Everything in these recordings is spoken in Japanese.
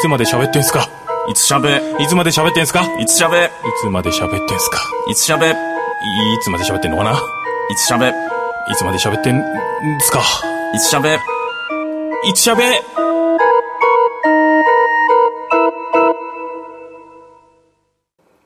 つまで喋ってんすか？いつしゃべいつまで喋ってんすか？いいつしゃべつまで喋ってんすか？いつしゃべいいつまで喋ってんのかな？いつしゃべいつまで喋ってんすか？いつしゃべいつしゃべ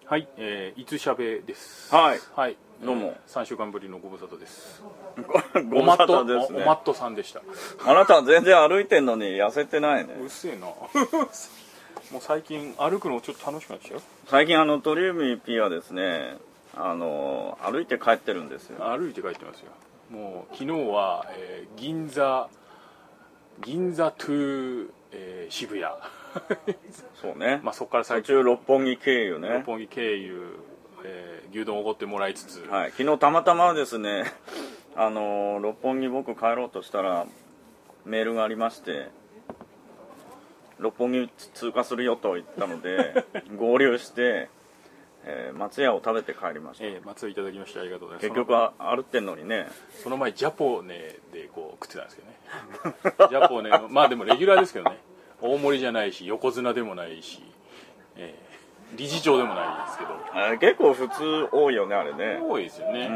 はい、えー、いつしゃべです。はい。はい。どうも3週間ぶりのご無沙汰です。ご無沙おまっと、汰ですねおおまっとさんでした。あなたは全然歩いてんのに痩せてないねうっせえな。もう最近歩くのちょっと楽しくなってきたよ。最近あの鳥海 P はですねあの歩いて帰ってるんですよ歩いて帰ってますよ。もう昨日は、えー銀座、銀座トゥ、えー渋谷。そうね、まあそこから途最近、中六本木経由ね六本木経由、えー牛丼をおごってもらいつつ、はい、昨日たまたまですね あの六本木僕帰ろうとしたらメールがありまして六本木通過するよと言ったので 合流して、えー松屋を食べて帰りました。えー松尾いただきましてありがとうございます。結局は歩ってんのにね。その前ジャポネでこう食ってたんですけどね。ジャポネのまあでもレギュラーですけどね。大盛りじゃないし横綱でもないし、えー理事長でもないですけど。結構普通多いよねあれね。多いですよね、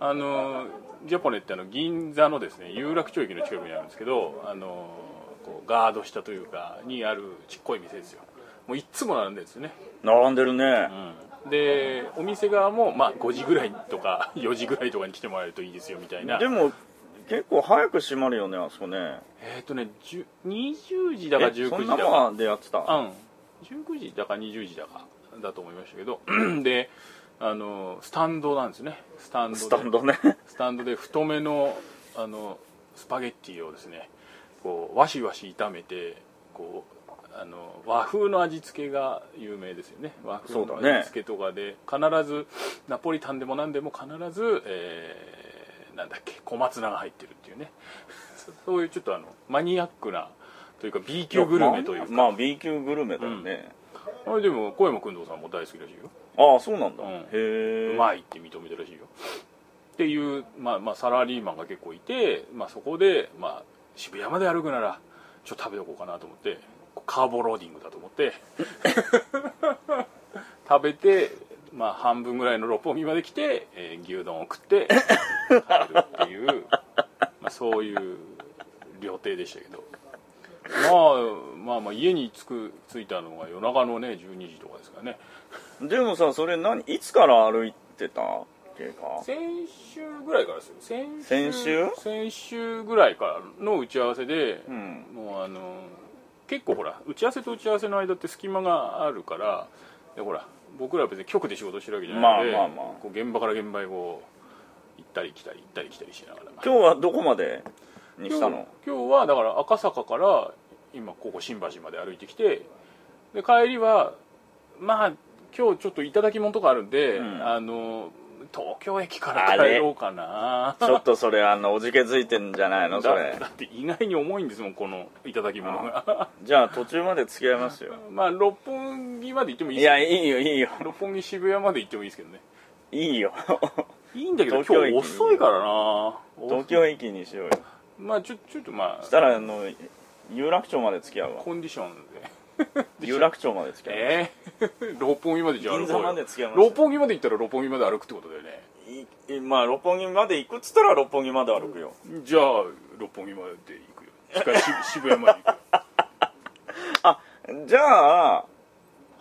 うん。あのジャポネってあの銀座のですね有楽町駅の近くにあるんですけどあのこうガード下というかにあるちっこい店ですよ。もういっつも並んでるんですよね、並んでるね、うん、でお店側もまあ5時ぐらいとか 4時ぐらいとかに来てもらえるといいですよみたいな。でも結構早く閉まるよねあそこね。えっ、とね10 20時だかえ19そんな時だかまでやってた？うん19時だか20時だかだと思いましたけど であのスタンドなんですね。スタンドで。スタンドね。スタンドで太めのあのスパゲッティをですねこうわしわし炒めてこうあの和風の味付けが有名ですよね。和風の味付けとかで、必ずナポリタンでも何でも必ず、えーなんだっけ小松菜が入ってるっていうね。そ そういうちょっとあのマニアックなというか B 級グルメというか、まあ、まあ B 級グルメだよね、あれでも小山君堂さんも大好きらしいよ。ああそうなんだ、うん。へえ。うまいって認めたらしいよ。っていう、まあ、まあサラリーマンが結構いて、まあ、そこで、まあ、渋谷まで歩くならちょっと食べとこうかなと思ってカーボローディングだと思って。食べて、まあ、半分ぐらいの六本木まで来て、えー牛丼を食って帰るっていう、まあ、そういう料亭でしたけど、まあ、まあまあ家に着く着いたのが夜中のね12時とかですからね。でもさそれ何いつから歩いてたっけか？先週ぐらいからですよ。先先週？先週ぐらいからの打ち合わせで、うん。もうあの結構ほら打ち合わせと打ち合わせの間って隙間があるからでほら僕らは別に局で仕事してるわけじゃないので、まあまあまあ。こう現場から現場へこう行ったり来たり行ったり来たりしながら。今日はどこまで？にしたの。今日はだから赤坂から今ここ新橋まで歩いてきてで帰りはまあ今日ちょっと頂き物とかあるんで、うん。あの東京駅から帰ろうかな。ちょっとそれあのおじけづいてんじゃないの？そだれ。だって意外に重いんですもんこの頂き物が。じゃあ途中まで付き合いますよ。まあ六本木まで行ってもいいいですやいいよいいよ。六本木渋谷まで行ってもいいですけどね。いいよ。いいんだけど今日遅いからな。東京駅にしようよまあちょちょっとまあしたらあの有楽町まで付き合うわ。コンディションで。有楽町まで付き合う。ええ 六本木までじゃあ歩こうよ。銀座まで付き合います。六本木まで行ったら六本木まで歩くってことだよね。いいまあ六本木まで行くっつったら六本木まで歩くよ。じゃあ六本木まで行くよ。しかし 渋谷まで行くよ。あじゃあ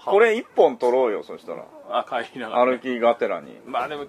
これ一本取ろうよそしたらあ帰りながら、歩きがてらに。まあでも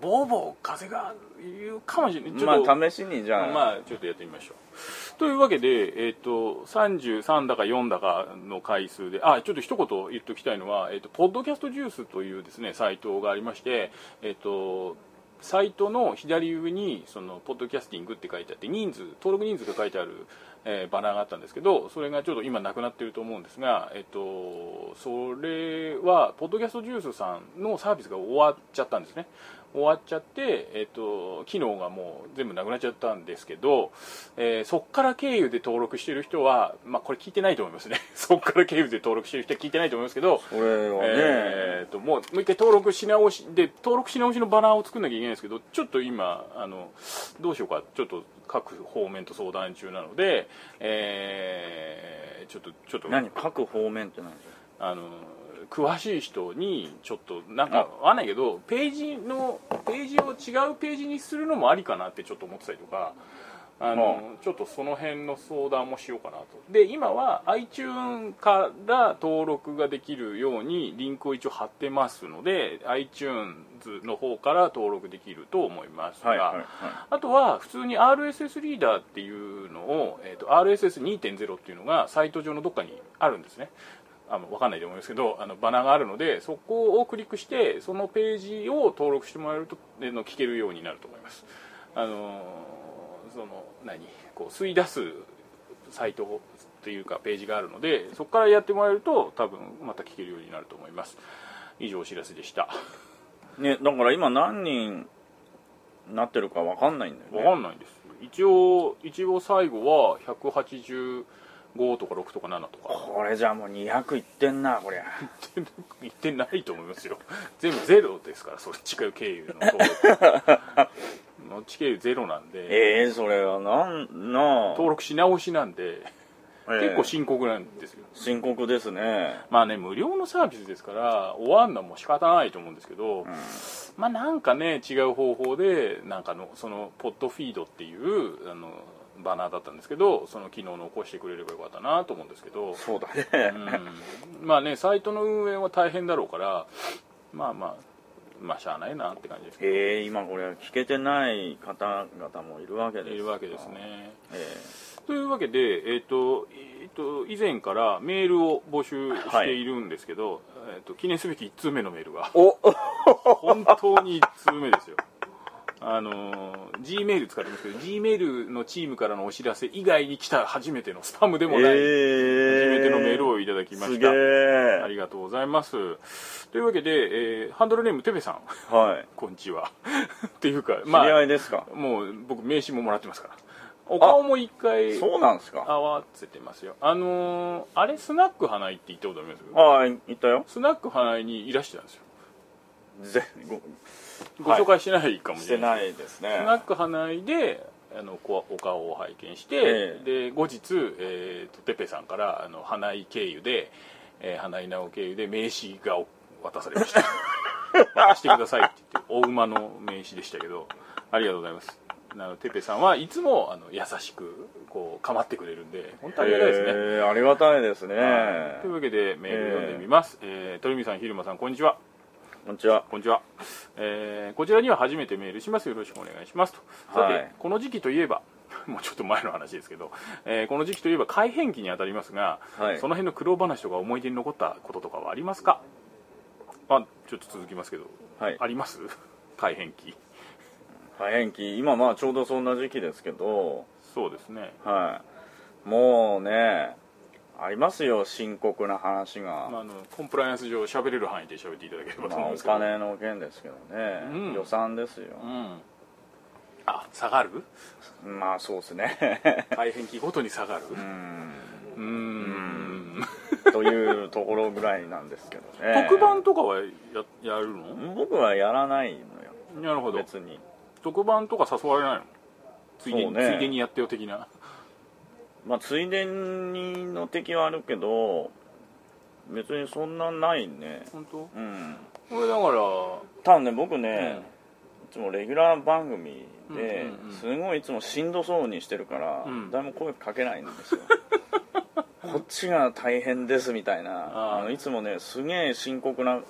ボーボー風が言うかもしれない。ちょっとまあ試しにじゃあ、まあちょっとやってみましょう。というわけで、えっと33だか4だかの回数であちょっと一言言っておきたいのは、えっとポッドキャストジュースというですねサイトがありましてえっとサイトの左上にそのポッドキャスティングって書いてあって人数登録人数が書いてある、えーバナーがあったんですけどそれがちょっと今なくなってると思うんですが、えっと、それはポッドキャストジュースさんのサービスが終わっちゃったんですね。終わっちゃって、えっと機能がもう全部なくなっちゃったんですけど、えーそっから経由で登録してる人は、まあ、これ聞いてないと思いますね。そっから経由で登録してる人は聞いてないと思いますけど、これはね、えーともうもう一回登録し直しで登録し直しのバナーを作んなきゃいけないんですけどちょっと今あのどうしようかちょっと各方面と相談中なので、えーちょっとちょっと何？各方面って何？ですかあの詳しい人にちょっとなんかわかんないけどページのページを違うページにするのもありかなってちょっと思ってたりとかあの、ちょっとその辺の相談もしようかなと。で今は iTunes から登録ができるようにリンクを一応貼ってますので iTunes の方から登録できると思いますが、はいはいはい。あとは普通に RSS リーダーっていうのを、えー、と RSS2.0 っていうのがサイト上のどっかにあるんですねあの分かんないと思いますけどあのバナーがあるのでそこをクリックしてそのページを登録してもらえるとえーの聞けるようになると思います。あのーその何こう吸い出すサイトというかページがあるのでそこからやってもらえると多分また聞けるようになると思います。以上お知らせでした。ね、だから今何人なってるかわかんないんだよね。わかんないんです一応一応最後は185とか6とか7とか。これじゃもう200いってんなこりゃ。言ってないと思いますよ。全部ゼロですからそっち経由の登録 そっち経由ゼロなんで。ええー、それはなんなあ。登録し直しなんでええ結構深刻なんですよ。深刻ですね。まあね無料のサービスですから終わんのも仕方ないと思うんですけど、まあなんかね違う方法でなんかのそのポッドフィードっていうあのバナーだったんですけどその機能を残してくれればよかったなと思うんですけど、そうだね、うん、まあねサイトの運営は大変だろうからまあまあまあしゃあないなって感じですけええ今これ聞けてない方々もいるわけですどいるわけですね。えというわけで、えっとえっと以前からメールを募集しているんですけど、えっと記念すべき1通目のメールが。えお。本当に1通目ですよあの G メール使ってますけど G メールのチームからのお知らせ以外に来た初めてのスパムでもない、え初めてのメールをいただきますげしたえありがとうございます。というわけで、えーハンドルネームテペさん。はい。こんにちは。っていうか知りまあ合いですか、もう僕名刺ももらってますから。お顔も一回そうなんですか？合わせてますよ。あのーあれスナック花井って言ったことあります？はい行ったよ。スナック花井にいらしてたんですよ。ぜごご紹介してないかもししてれない、ないですね。スナック花井であのお顔を拝見して、えで後日、えーとテペさんからあの花井経由で、えー花井直経由で名刺が渡されました。渡してくださいって言ってお馬の名刺でしたけどありがとうございます。あのテペさんはいつもあの優しくこう構ってくれるんで本当ありがたいですね、えーありがたいですね、はい。というわけでメール読んでみます、えー鳥海さん、ひるまさん、こんにちは。こんにちは。こんにちは、えーこちらには初めてメールします。よろしくお願いしますと。さて、はいこの時期といえば、もうちょっと前の話ですけど、えーこの時期といえば改変期にあたりますが、はい。その辺の苦労話とか思い出に残ったこととかはありますか？あ、ちょっと続きますけど、はい。あります？改変期。大変期。今まあちょうどそんな時期ですけど。そうですね。はい。もうねありますよ深刻な話が、まあ、あのコンプライアンス上喋れる範囲で喋っていただければと思うんですけど、金の件ですけどね、うん。予算ですよ、うん、あ下がる？まあそうですね。改変期ごとに下がる？うん。うーん。というところぐらいなんですけどね。特番とかはややるの？僕はやらないのよ。なるほど。別に。特番とか誘われないの？ついでに,、ね。ついでにやってよ的なまあついでにの敵はあるけど別にそんなないね。本当？うん。これだから多分ね僕ね、いつもレギュラー番組ですごいいつもしんどそうにしてるから、うん。誰も声かけないんですよ。こっちが大変ですみたいな。あのいつもねすげえ深刻な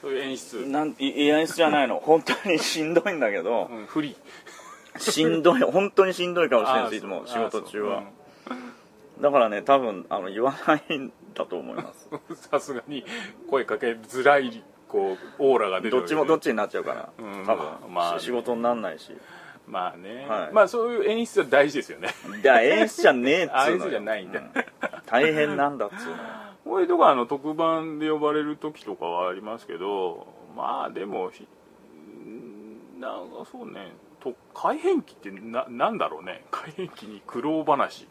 そういう演出、なんいい演出じゃないの。本当にしんどいんだけどうん、フリーしんどい本当にしんどい顔してるんですいつも仕事中は。あだからね多分あの言わないんだと思います。さすがに声かけづらいこうオーラが出てどっちもどっちちになっちゃうから、うん多分、まあし仕事になんないし。まあね、はい。まあそういう演出は大事ですよね。いや演出じゃねえっつうの 演出じゃないんだ。う大変なんだっつうのよ。これとかあの特番で呼ばれる時とかはありますけどまあでもなんかそうね。と改変期ってななんだろうね。改変期に苦労話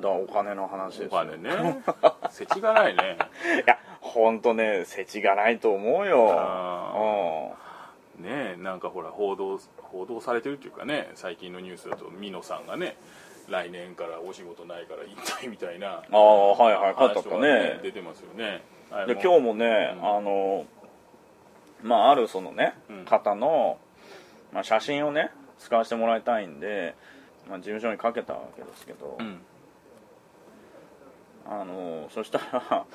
だお金の話ですよ。お金ね。世知がないね。いや本当ね世知がないと思うよ。あねなんかほら報道報道されてるっていうかね最近のニュースだと美濃さんがね来年からお仕事ないから引退みたいなうんああはいはい書いてねね。出てますよね。で今日もね、うん。あのまああるそのね、うん。方の、まあ、写真をね使わせてもらいたいんで、まあ、事務所にかけたわけですけど、うんあのそしたら、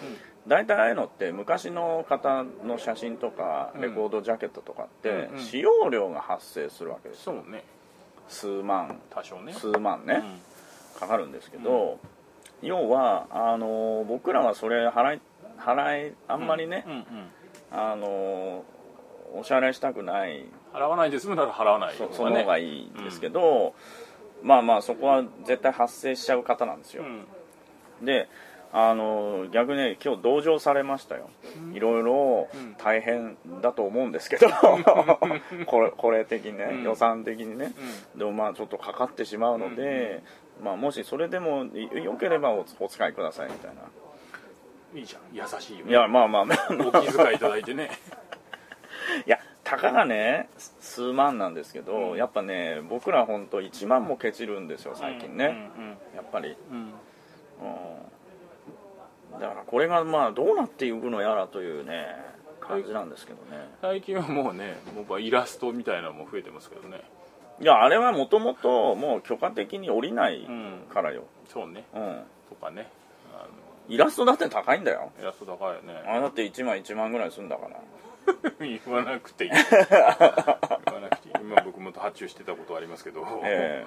大体ああいうのって昔の方の写真とかうん。レコードジャケットとかって、使用料が発生するわけですよ。そうね。数万。多少ね。数万ね、かかるんですけど、要はあの僕らはそれ払い払いあんまりね、あのお支払いしたくない。払わないで済むなら払わないそその方がいいんですけど、まあまあそこは絶対発生しちゃう方なんですよ、うんであの逆にね今日同情されましたよ、いろいろうん。大変だと思うんですけど。これこれ的にね、うん。予算的にね。うでもまあちょっとかかってしまうので、まあ、もしそれでもよければおお使いくださいみたいな、んいいじゃん。優しいよね。いやまあまあまあ。お気遣いいただいてね。いやたかがね数万なんですけど、うん。やっぱね僕ら本当1万もケチるんですよ最近ね、やっぱり、うん。うんうんうん、だからこれがまあどうなっていくのやらというね感じなんですけどね。最近はもうねもうイラストみたいなのも増えてますけどね。いやあれはもともともう許可的に降りないうん。からよ、そうね。うん、とかね。あの。イラストだって高いんだよ。イラスト高いよね。あれだって1枚1万ぐらいするんだから。言わなくていい。言わなくていい。今僕も発注してたことありますけど、え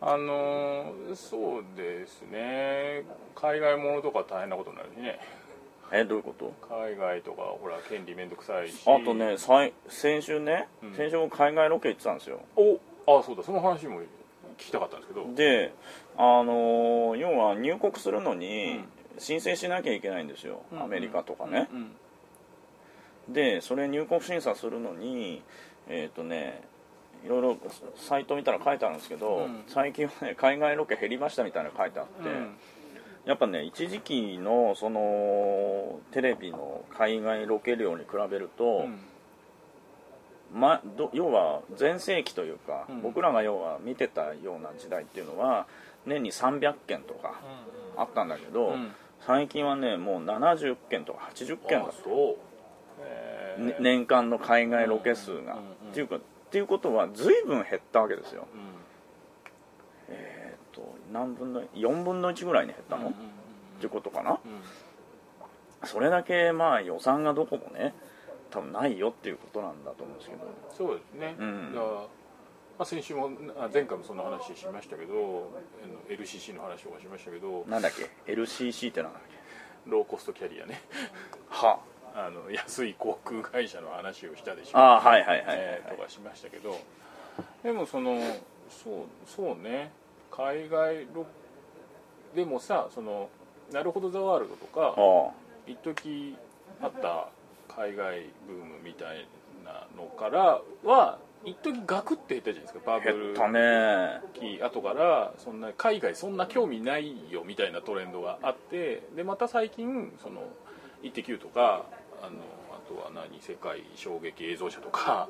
あのーそうですね。海外ものとか大変なことになるしね。ええどういうこと？海外とかほら権利めんどくさいし。あとねさい先週ね、うん。先週も海外ロケ行ってたんですよ。おあそうだその話も聞きたかったんですけど。であのー要は入国するのに申請しなきゃいけないんですよ、うんアメリカとかね、うんでそれ入国審査するのにえっ、とねいろいろサイト見たら書いてあるんですけど、うん。最近はね海外ロケ減りましたみたいなの書いてあって、うん。やっぱね一時期のそのテレビの海外ロケ量に比べると、うん。ま、ど要は全盛期というか、うん。僕らが要は見てたような時代っていうのは年に300件とかあったんだけど、うん。最近はねもう70件とか80件だあそう。へーね年間の海外ロケ数が、っていうかっていうことは随分減ったわけですよ。うん。えっ、と何分の4分の1ぐらいに減ったの、うんうんうんっていうことかな？うん。それだけまあ予算がどこもね多分ないよっていうことなんだと思うんですけど。そうですね、うん。だからまあ、先週もあ前回もそんな話しましたけど LCC の話をしましたけど。なんだっけ？LCC ってなんだっけ？ローコストキャリアね。は。あの安い航空会社の話をしたでしょ。ああはいはいはいとかしましたけど。でもそのそうそうね。海外ロでもさそのなるほどザワールドとかあ一時あった海外ブームみたいなのからは一時ガクって減ったじゃないですか。バあブル期後からそんな海外そんな興味ないよみたいなトレンドがあって。でまた最近その「イッテ Q!」とかあのあとは何世界衝撃映像社とか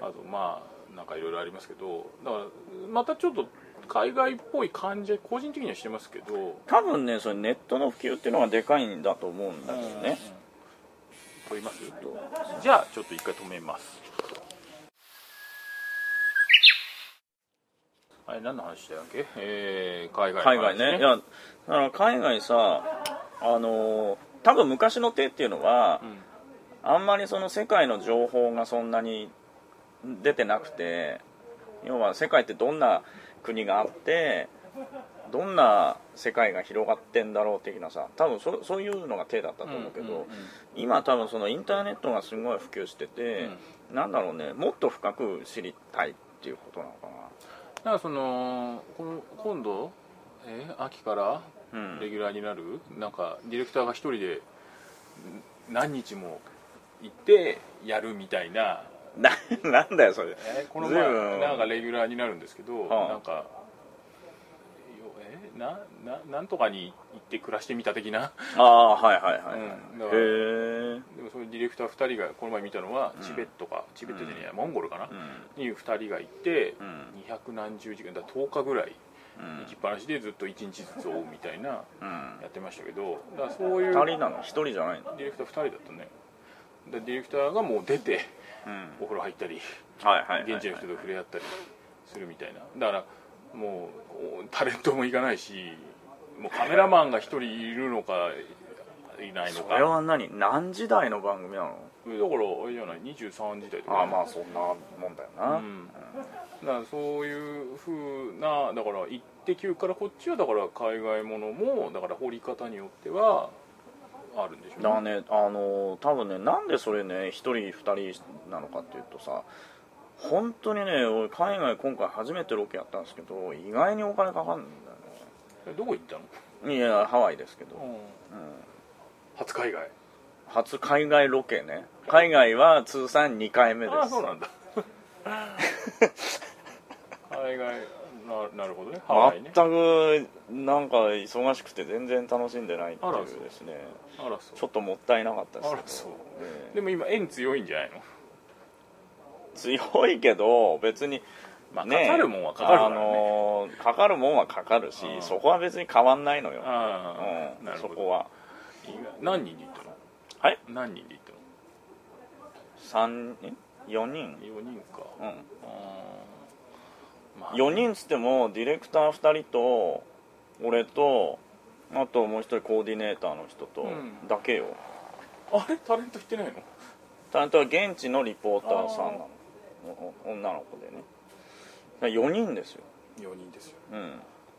あとまあなんかいろいろありますけどだからまたちょっと海外っぽい感じ個人的にはしてますけど多分ねそれネットの普及っていうのがでかいんだと思うんだけどね、止めます？じゃあちょっと一回止めます。あれ何の話したっけ？えー、海外の話海外ね。いやだから海外さあのー多分昔の手っていうのはうんあんまりその世界の情報がそんなに出てなくて要は世界ってどんな国があってどんな世界が広がってんだろう的なさ多分そそういうのが手だったと思うけど、うんうんうん今多分そのインターネットがすごい普及してて、なんだろうねもっと深く知りたいっていうことなのかだからそのこの今度えー秋からなうん。レギュラーになる、なんかディレクターが一人でん何日も行ってやるみたいな。ななんだよそれ。えーこの随分前なんかレギュラーになるんですけど、はあ。なんかよえなななんとかに行って暮らしてみた的な。ああはいはいはい、うんだからへえでもそのディレクター2人がこの前見たのは、うん。チベットかチベットじゃねえや、モンゴルかな、うん。に2人がいて、うん。二百何十時間だから10日ぐらいうん。行きっぱなしでずっと1日ずつ追うみたいなうん。やってましたけどだからそういう二人なの？一人じゃないの？ディレクター2人だったねでディレクターがもう出てうん。お風呂入ったりはいはいはい、現地の人と触れ合ったりするみたいな。だからもうタレントも行かないしもうカメラマンが1人いるのかいないのそかれは何何時台の番組なの？だからあれじゃない？23時台とか。ああまあそんなもんだよな、うん。だからそういうふうなだから「イッテ Q!」からこっちはだから海外ものもだから掘り方によってはあるんでしょうだからねあの多分ねなんでそれね1人2人なのかっていうとさ本当にね俺海外今回初めてロケやったんですけど意外にお金かかるんえどこ行ったの、だよねいやハワイですけど、うん。初海外？初海外ロケね。海外は通算2回目です。ああそうなんだ。海外ななるほどね。ね。全くなんか忙しくて全然楽しんでないっていううですね。ちょっともったいなかったですけど。ええでも今円強いんじゃないの？強いけど別にまあねかかるもんはかかるからね。あのーかかるもんはかかるしうん。そこは別に変わんないのよ、あうん、そこは。何人で行ったの？はい？何人で行ったの？三え4人、4人か。うん、まあ。4人っつってもディレクター2人と俺とあともう一人コーディネーターの人とうん。だけよ、あれ？タレント行ってないの？タレントは現地のリポーターさんなの。お女の子でね。だから4人ですよ。4人ですよ。うん。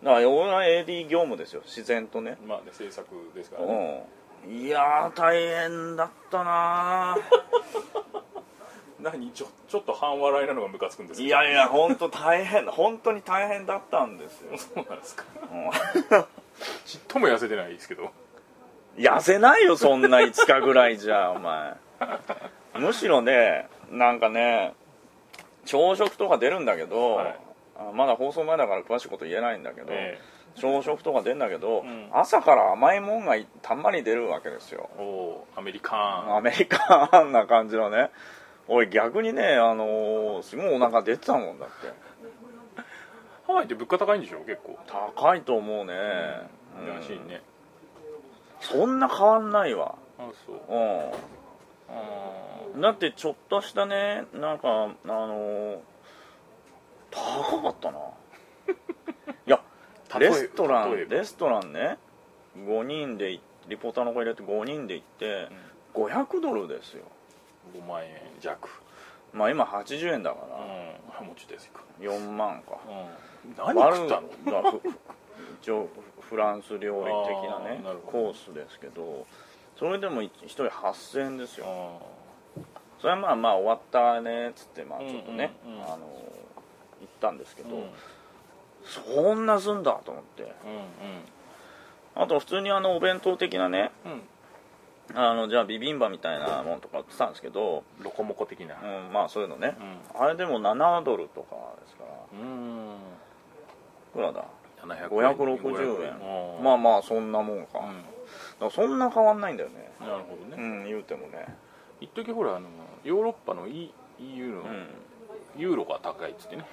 だから俺は AD 業務ですよ。自然とね。まあね制作ですからね。うん。いやー大変だったな 何ちょちょっと半笑いなのがムカつくんですいやいや本当大変本当に大変だったんですよ、そうなんですか。うん。ちっとも痩せてないですけど。痩せないよそんな5日ぐらいじゃお前。むしろねなんかね朝食とか出るんだけど、はい。あまだ放送前だから詳しいこと言えないんだけど、え朝食とか出るんだけど、ん。朝から甘いもんがいたんまり出るわけですよ。おアメリカン。アメリカンな感じのね俺逆にねあのーすごいお腹出てたもんだって。ハワイって物価高いんでしょ？結構。高いと思うね、うん。らしいね。そんな変わんないわ。あそう。うあん。だってちょっとしたねなんかあのー高かったな。いやレストランレストランね。5人でいリポーターの子入れて5人で行って、500ドルですよ5万円弱。まあ今80円だかうん。もうちょっと安いか、ら4万か。うん、何食ったの？の一応フランス料理的なねコースですけど。それでも1人8000円ですよ。あそれはまあまあ終わったねっつってまあちょっとね、うんうん。うんあの行ったんですけど、ーうん。そんなすんだと思って。うんあと普通にあのお弁当的なねうんうんあのじゃあビビンバみたいなものとか売ってたんですけど、ロコモコ的な。うん、まあそういうのね。う、ん。あれでも7ドルとかですから。うん。いくらだ？700 560円うん。まあまあそんなもんか,、だかそんな変わんないんだよね。なるほどね。うん言うてもね。一時ほらあのヨーロッパの E- EU のうん。ユーロが高いっつってね。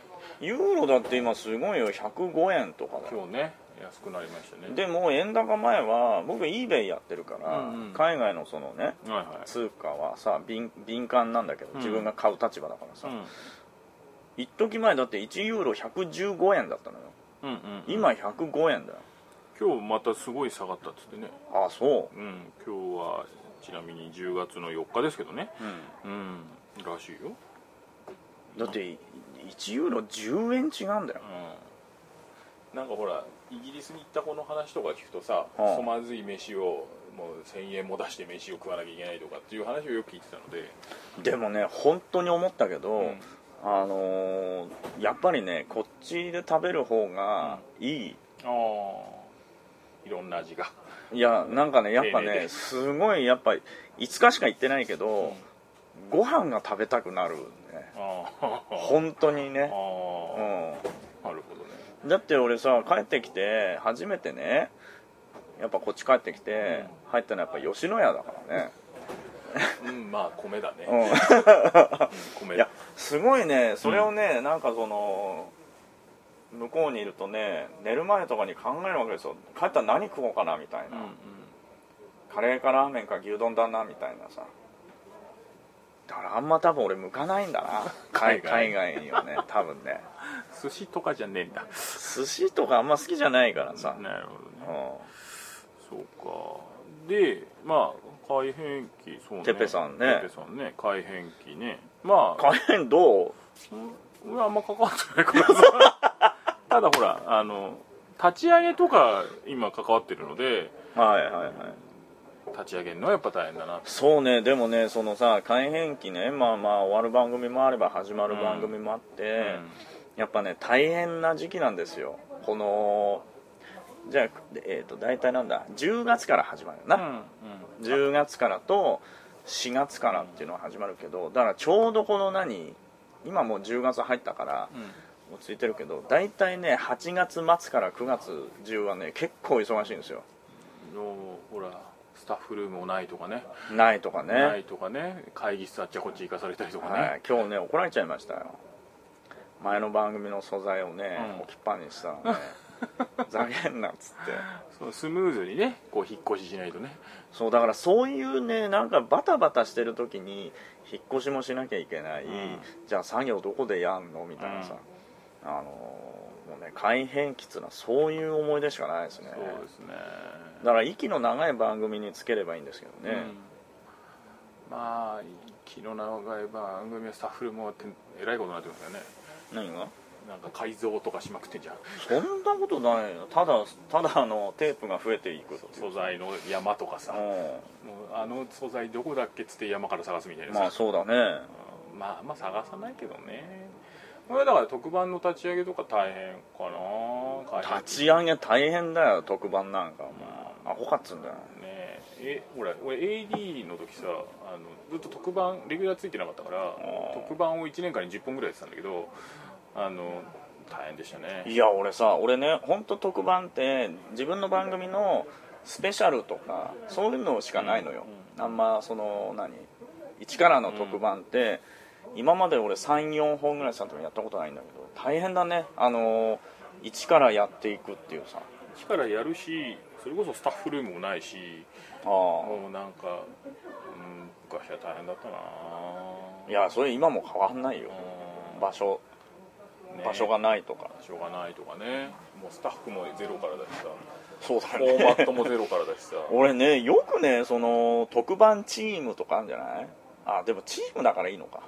ユーロだって今すごいよ。105円とかだ。よ今日ね安くなりましたね。でも円高前は僕 eBay やってるから、うんうん。海外のそのねはいはい。通貨はさ敏敏感なんだけどうん。自分が買う立場だからさ、うん。一時前だって1ユーロ115円だったのよ。うんうん今105円だよ。今日またすごい下がったっつってね。あそう。ん。今日はちなみに10月の4日ですけどね。う、うん。らしいよ。うん、だって1ユーロ10円違うんだよ。うん。なんかほらイギリスに行った子の話とか聞くとさ、はあそまずい飯をもう1000円も出して飯を食わなきゃいけないとかっていう話をよく聞いてたので、でもね本当に思ったけど、うん。あのーやっぱりねこっちで食べる方がいい、ああいろんな味が。いやなんかねやっぱねすごいやっぱ5日しか行ってないけど、ご飯が食べたくなるね。本当にね。あうあなるほどね。んだって俺さ帰ってきて初めてねやっぱこっち帰ってきて入ったのはやっぱ吉野家だからね。うんまあ米だね、うん。うん米。いやすごいねそれをね、なんかその向こうにいるとね寝る前とかに考えるわけですよ。帰ったら何食おうかなみたいな、うんうん。カレーかラーメンか牛丼だなみたいなさ。だからあんま多分俺向かないんだな。海 海外海外にはね多分ね寿司とかじゃねえんだ。寿司とかあんま好きじゃないからさ、なるほどね。うそうか。でまあ改変期そうね。てっぺさんね。てっぺさんね。改変期ね。まん、海変どう？うん俺あんま関わってないからさ。ただほらあの立ち上げとか今関わってるのではいはいはい立ち上げるのはやっぱ大変だなそうねでもねそのさ改変期ねまあまあ終わる番組もあれば始まる番組もあって、やっぱね大変な時期なんですよ。このじゃあ、えー、と大体なんだ10月から始まるよな、うんうん。10月からと4月からっていうのは始まるけどだからちょうどこの何今もう10月入ったからうん。落ち着いてるけど大体ね8月末から9月中はね結構忙しいんですよ。のほらスタッフルームもないとかね。ないとかね。ないとかね。会議室あっちゃこっち行かされたりとかね、はい、今日ね怒られちゃいましたよ。前の番組の素材をね、うん。置きっぱにしたらね。ふ ざけんなっつって。そうスムーズにねこう引っ越ししないとね。そうだからそういうねなんかバタバタしてる時に引っ越しもしなきゃいけない、うん。じゃあ作業どこでやんの？みたいなさ、あのーもうね改変期っていうのはそういう思い出しかないですね。そうですね。だから息の長い番組につければいいんですけどね、うん。まあ気の長い番組はスタッフもえらいことになってますよね。何が？なんか改造とかしまくってんじゃん。そんなことないよ。ただただあのテープが増えていく素材の山とかさ。もううあの素材どこだっけっつって山から探すみたいなまあそうだね。うん。まあまあ探さないけどねこれだから特番の立ち上げとか大変かな。立ち上げ大変だよ特番なんかお前。アホかっつうんだよ。ねえ。ほら俺 AD の時さあのずっと特番レギュラーついてなかったからー特番を1年間に10本ぐらいやってたんだけどあの大変でしたね。いや俺さ俺ね本当特番って自分の番組のスペシャルとかそういうのしかないのよ、あんまその何？一からの特番って、今まで俺34本ぐらいさんとやったことないんだけど大変だね。あの一からやっていくっていうさ。一からやるしそれこそスタッフルームもないしあもうなんか、うん、昔は大変だったな。あいやそれ今も変わんないよ。うん。場所。ね。場所がないとか。場所がないとかね。もうスタッフもゼロからだしさ。そうだフォーマットもゼロからだしさ。俺ねよくねその特番チームとかあるんじゃない？あでもチームだからいいのか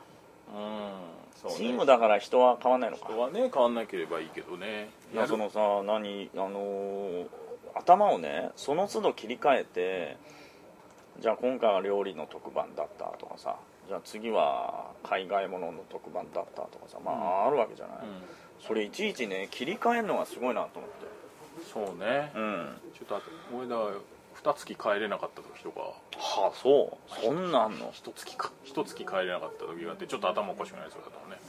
うん。そうね。チームだから人は変わんないのか。人はね変わんなければいいけどね。いやそのさ何あのー頭をねその都度切り替えてじゃあ今回は料理の特番だったとかさじゃあ次は海外ものの特番だったとかさまあ、あるわけじゃない、うん。それいちいちね切り替えるのがすごいなと思って。そうね。うん。ちょっとあと俺だ2月帰れなかった時とか。はあそう。そんなんの？一月か。一月帰れなかった時があってちょっと頭おかしくなりそうだったのね。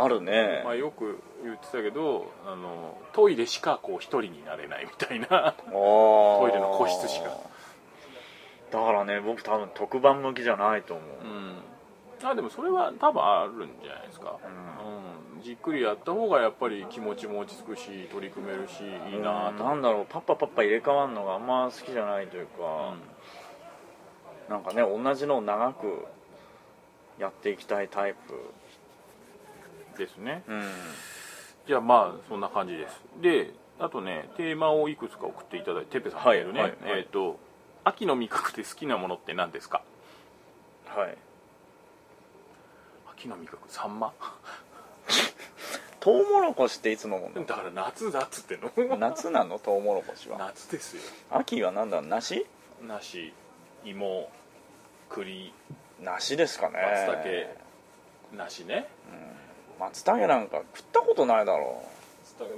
なるね、まあ、よく言ってたけどあのトイレしかこう一人になれないみたいな。トトイレの個室しか。だからね僕多分特番向きじゃないと思う、うんあでもそれは多分あるんじゃないですか、うん。じっくりやった方がやっぱり気持ちも落ち着くし取り組めるしいいなと。なんだろうパッパパッパ入れ替わるのがあんま好きじゃないというか、なんかね同じのを長くやっていきたいタイですね。プうん。じゃあまあそんな感じです。であとねテーマをいくつか送っていただいててっぺさんはいメールね、はいはい。えっ、と秋の味覚で好きなものって何ですか？はい秋の味覚サンマ？トウモロコシっていつ飲むだから夏だっつってんのの夏なの？トウモロコシは。夏ですよ。秋は何だ梨？梨芋栗。梨ですかね。松茸。梨ね。松茸なんか食ったことないだろ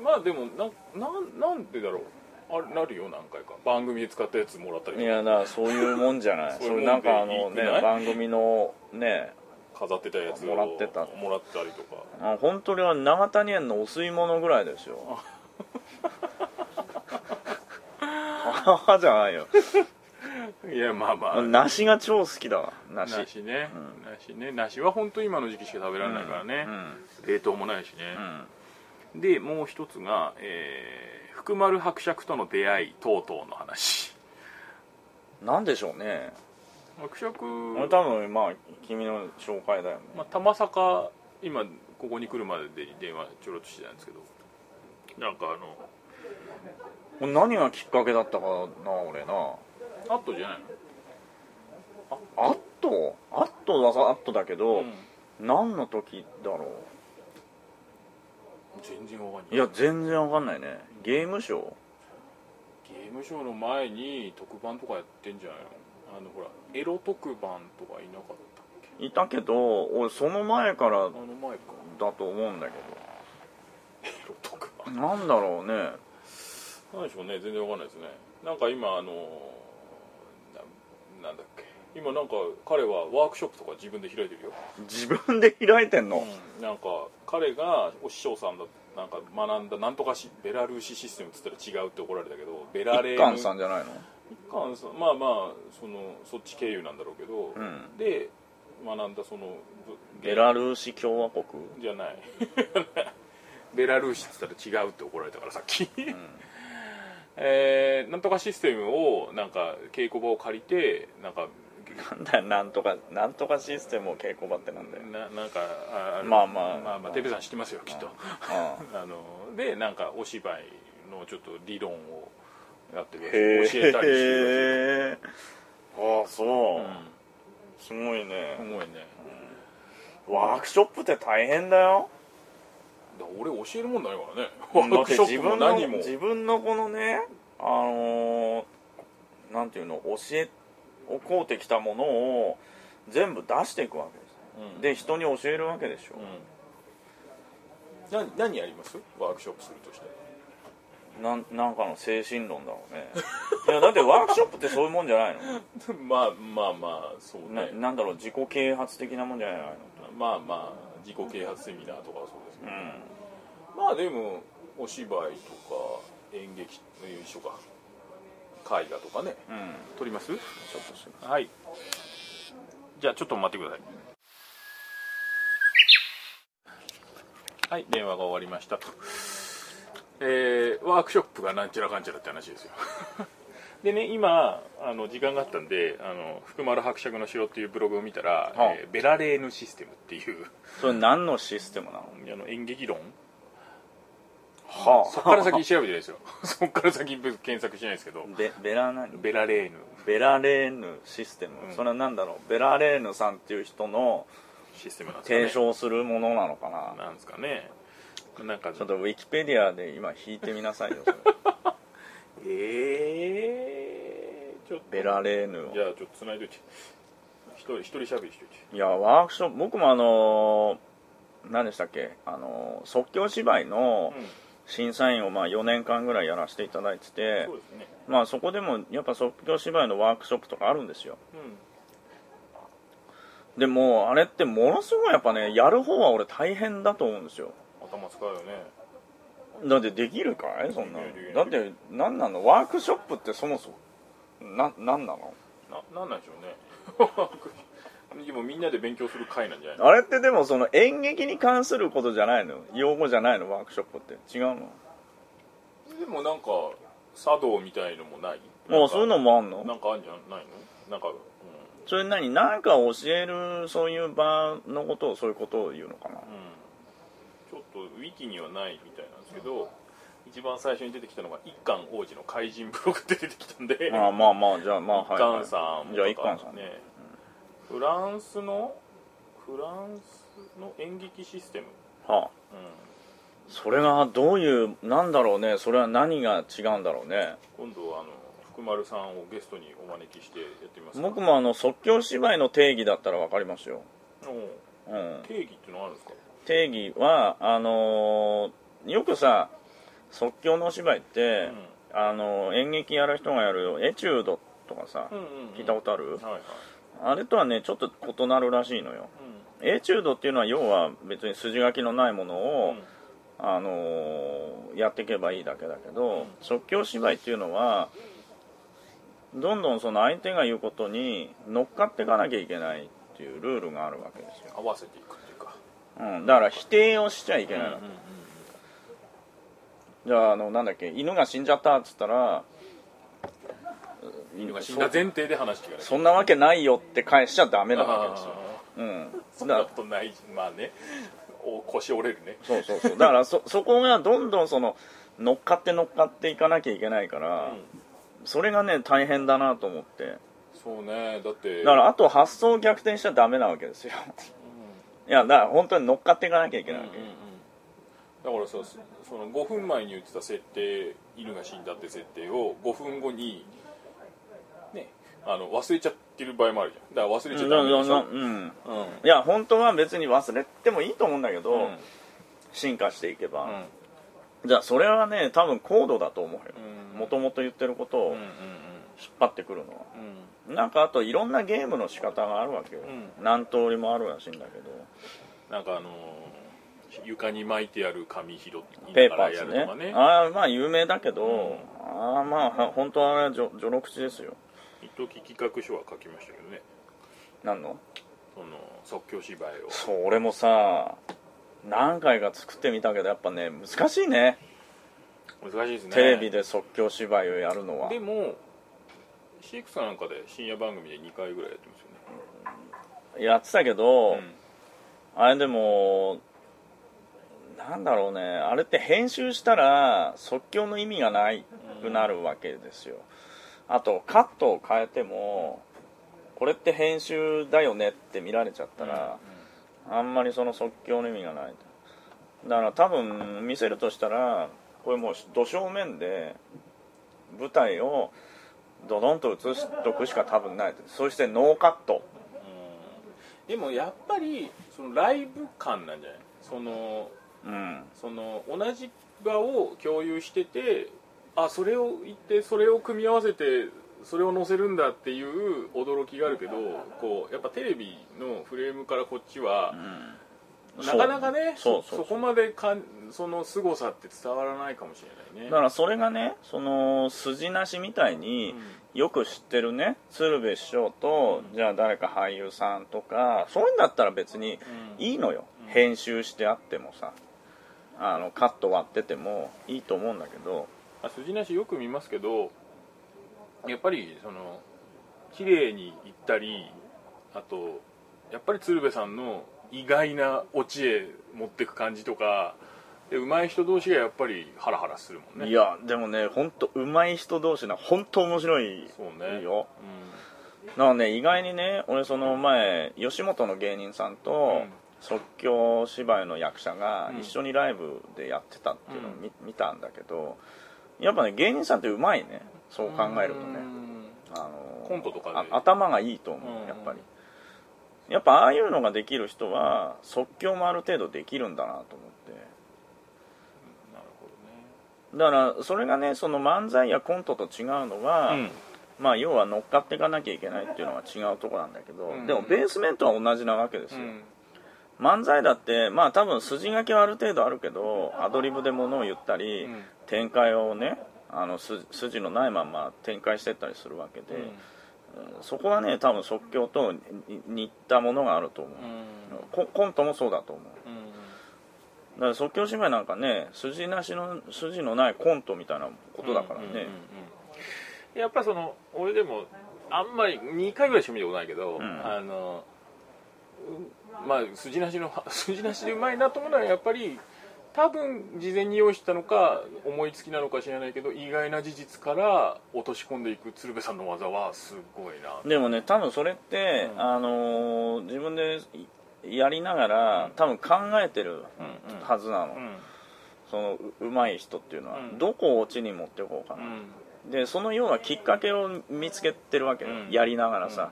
まあでもななんなんでだろう。あれなるよ何回か。番組で使ったやつもらったりういやだそういうもんじゃない。それなんかあのね番組のね飾ってたやつをもらってた。もらったりとか。あ本当には長谷園のお吸い物ぐらいですよ。母じゃないよ。いやまあまあ。梨が超好きだわ梨。梨ね、梨ね。梨は本当今の時期しか食べられないからね、冷凍もないしね。う、ん。でもう一つが、えー福丸伯爵との出会い等々の話。うんなんでしょうね伯爵俺多分まあ君の紹介だよね。まあ、玉坂今ここに来るまでで電話ちょろっとしてたんですけど。なんかあの何がきっかけだったかな俺な。アットじゃないアット？アットはさアットだけど、の、何の時だろ全然わかんなういや全然わかんないね。ゲームショー？ゲームショーの前に特番とかやってんじゃないの？あのほらエロ特番とかいなかったっけ？いたけど俺その前からあの前か。だと思うんだけエロ特番？どなんだろうね。なんでしょうね。全然わかんないですね。なんか今あのななんだっけ？今なんか彼はワークショップとか自分で開いてるよ。自分で開いてんの、うん、なんか彼がお師匠さんだなんか学んだなんとかしベラルーシシステムっつったら違うって怒られたけどベラレ一ーヌ貫さんじゃないの？一貫さんまあまあそのそっち経由なんだろうけど、うん。で学んだそのぶベラルーシ共和国？じゃない。ベラルーシっつったら違うって怒られたからさっき、えーなんとかシステムをなんか稽古場を借りてなんかなんだよなんとかなんとかシステムを稽古場ってなんだよ。ななんかあまあまあ。まあまあテペさん知ってますよきっとああのでなんかお芝居のちょっと理論をやってるへ教えたりしてるえああそう、うすごいね。ん。すごいねワークショップって大変だよ。だ俺教えるもんないからね。ワークショップも自分の何も。自分のこのねあのーなんていうの教えをこうてきたものを全部出していくわけですうん。で人に教えるわけでしょ、うん、何何やります？ワークショップするとしてなんなんかの精神論だろうね。いやだってワークショップってそういうもんじゃないの？まあまあまあそうなね。なんだろう自己啓発的なもんじゃないの？まあまあ自己啓発セミナーとかはそうですけど、うん。まあでもお芝居とか演劇の一緒か。絵画とかね。うん。撮ります？ちょっとすいまはい。じゃあちょっと待ってください。はい電話が終わりましたとえー、ワークショップがなんちゃらかんちゃらって話ですよ。でね今あの時間があったんであの福丸伯爵の城っていうブログを見たら、あ。えーベラレーヌシステムっていう。それ何のシステムなの？あの演劇論。はそっから先調べてないですよ。そっから先検索しないですけど。ベベラ何？ベラレーヌ。ベラレーヌシステム、うん。それは何だろう？ベラレーヌさんっていう人のシステムなんですかね。提唱するものなのかな？なんですかねなんかちょっとウィキペディアで今引いてみなさいよそれ。えー、ちょっと。ベラレーヌをじゃあちょっとつないどいて。一人一人しゃべりしといて。いやワークショップ僕もあのー何でしたっけ？あのー即興芝居のうん。審査員をまあ4年間ぐらいやらせていただいててそうですね。まあそこでもやっぱ即興芝居のワークショップとかあるんですよ。うん。でもあれってものすごいやっぱねやる方は俺大変だと思うんですよ頭使うよね。だってできるかい？そんなだって何なの？ワークショップってそもそもな何なの？ななんなんでしょうね。でもみんなで勉強する会なんじゃないの？あれってでもその演劇に関することじゃないの？用語じゃないの？ワークショップって。違うの？でもなんか茶道みたいのもない？もうそういうのもあんの？なんかあるんじゃないの？なんか、うん、それ何？何か教えるそういう場のことをそういうことを言うのかな？うん、ちょっとウィキにはないみたいなんですけど一番最初に出てきたのが一貫王子の怪人ブログって出てきたんでああまあまあじゃあまあ一はい、はい。貫、さんじゃあ一貫さんね、フランスのフランスの演劇システム、はあ。うそれがどういうなんだろうね。それは何が違うんだろうね。ん、今度はあの福丸さんをゲストにお招きしてやってみますか。僕もあの即興芝居の定義だったら分かりますよ、おうん、定義ってのはあるんですか？定義はあのーよくさ即興のお芝居って、あの演劇やる人がやるエチュードとかさ、うんうんうん。聞いたことある、はいはい。あれとはねちょっと異なるらしいのよ。エチュードっていうのは要は別に筋書きのないものを、あのーやっていけばいいだけだけど、即興芝居っていうのはどんどんその相手が言うことに乗っかっていかなきゃいけないっていうルールがあるわけですよ、合わせていくっていうか。うん、だから否定をしちゃいけないの、うんうんじゃああのなんだっけ犬が死んじゃったっつったら犬が死んだ前提で話聞かないそんなわけないよって返しちゃダメなわけですよ、うん、そんなことないまあね。お腰折れるね。そうそうそう。だからそそこがどんどんその乗っかって乗っかっていかなきゃいけないから、それがね大変だなと思ってそうね。だって。だからあと発想を逆転しちゃダメなわけですよ。いやだから本当に乗っかっていかなきゃいけないわけ、うんうん。うんだからさそその5分前に言ってた設定犬が死んだって設定を5分後にねあの忘れちゃってる場合もあるじゃん。だから忘れちゃダメでしょ、うんうんいや本当は別に忘れてもいいと思うんだけど、うん。進化していけば、うん。じゃあそれはね多分高度だと思うよ。うん。もともと言ってることをうんうん。引っ張ってくるのは、うんなんかあといろんなゲームの仕方があるわけよ、う何通りもあるらしいんだけど。なんかあのー床に巻いてある紙拾いペーパーですね。るとかねああまあ有名だけど、うんああまあは本当はあれは序序の口ですよ。一時企画書は書きましたけどね。何の？その即興芝居を。そう俺もさ何回か作ってみたけどやっぱね難しいね。難しいですね。テレビで即興芝居をやるのは。でも CX かなんかで深夜番組で2回ぐらいやってますよね。やってたけど、うんあれでもなんだろうねあれって編集したら即興の意味がないくなるわけですよ。あとカットを変えてもこれって編集だよねって見られちゃったら、あんまりその即興の意味がない。だから多分見せるとしたらこれもうど正面で舞台をドドンと映しとくしか多分ない。そしてノーカット。でもやっぱりそのライブ感なんじゃない？そのうん。その同じ場を共有しててあそれを言ってそれを組み合わせてそれを載せるんだっていう驚きがあるけどこうやっぱテレビのフレームからこっちは、なかなかねそこまでかんその凄さって伝わらないかもしれないね。だからそれがねその筋なしみたいによく知ってるね鶴瓶師匠と、じゃあ誰か俳優さんとかそういうんだったら別にうん。いいのよ、編集してあってもさあのカット割っててもいいと思うんだけど。あ筋なしよく見ますけどやっぱりその綺麗にいったりあとやっぱり鶴瓶さんの意外なオチへ持ってく感じとかで上手い人同士がやっぱりハラハラするもんね。いやでもね本当上手い人同士な本当面白いそうね。よだからね意外にね俺その前吉本の芸人さんと、うん。即興芝居の役者がうん。一緒にライブでやってたっていうのを見,、見たんだけどやっぱね芸人さんってうまいね。そう考えるとね、うん。あのコントとか頭がいいと思うん。うやっぱりやっぱああいうのができる人は即興もある程度できるんだなと思って。なるほどね。だからそれがねその漫才やコントと違うのは、うん。まあ要は乗っかっていかなきゃいけないっていうのが違うところなんだけど、うん。でもベースメントは同じなわけですよ、うん。漫才だってまあ多分筋書きはある程度あるけどアドリブでものを言ったり、うん。展開をねあの筋筋のないまま展開してったりするわけで、そこはね多分即興とに似たものがあると思う、うん。ココントもそうだと思う。うん。だから即興芝居なんかね筋なしの筋のないコントみたいなことだからね、うんうんうんうん。やっぱその俺でもあんまり2回ぐらいしか見たことないけど、ん。あのうんまあ筋なしの 筋なしでうまいなと思うのはやっぱり多分事前に用意したのか思いつきなのか知らないけど意外な事実から落とし込んでいく鶴瓶さんの技はすごいな。でもね多分それって、うん。あのー自分でやりながら多分考えてるうんうん。はずなの、うん。そのううまい人っていうのは、うん。どこをオチに持っていこうかな、うん。でそのようなきっかけを見つけてるわけやりながらさ、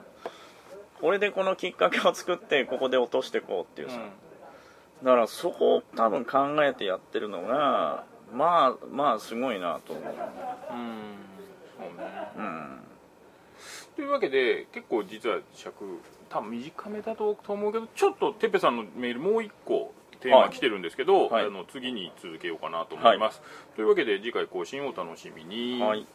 これでこのきっかけを作ってここで落としていこうっていうさ、だからそこを多分考えてやってるのがまあまあすごいなと思う。うん、うんそうね。うん。というわけで結構実は尺多分短めだと思うけどちょっとてっぺさんのメールもう一個テーマ来てるんですけど、はい。あの次に続けようかなと思います、というわけで次回更新をお楽しみに、はい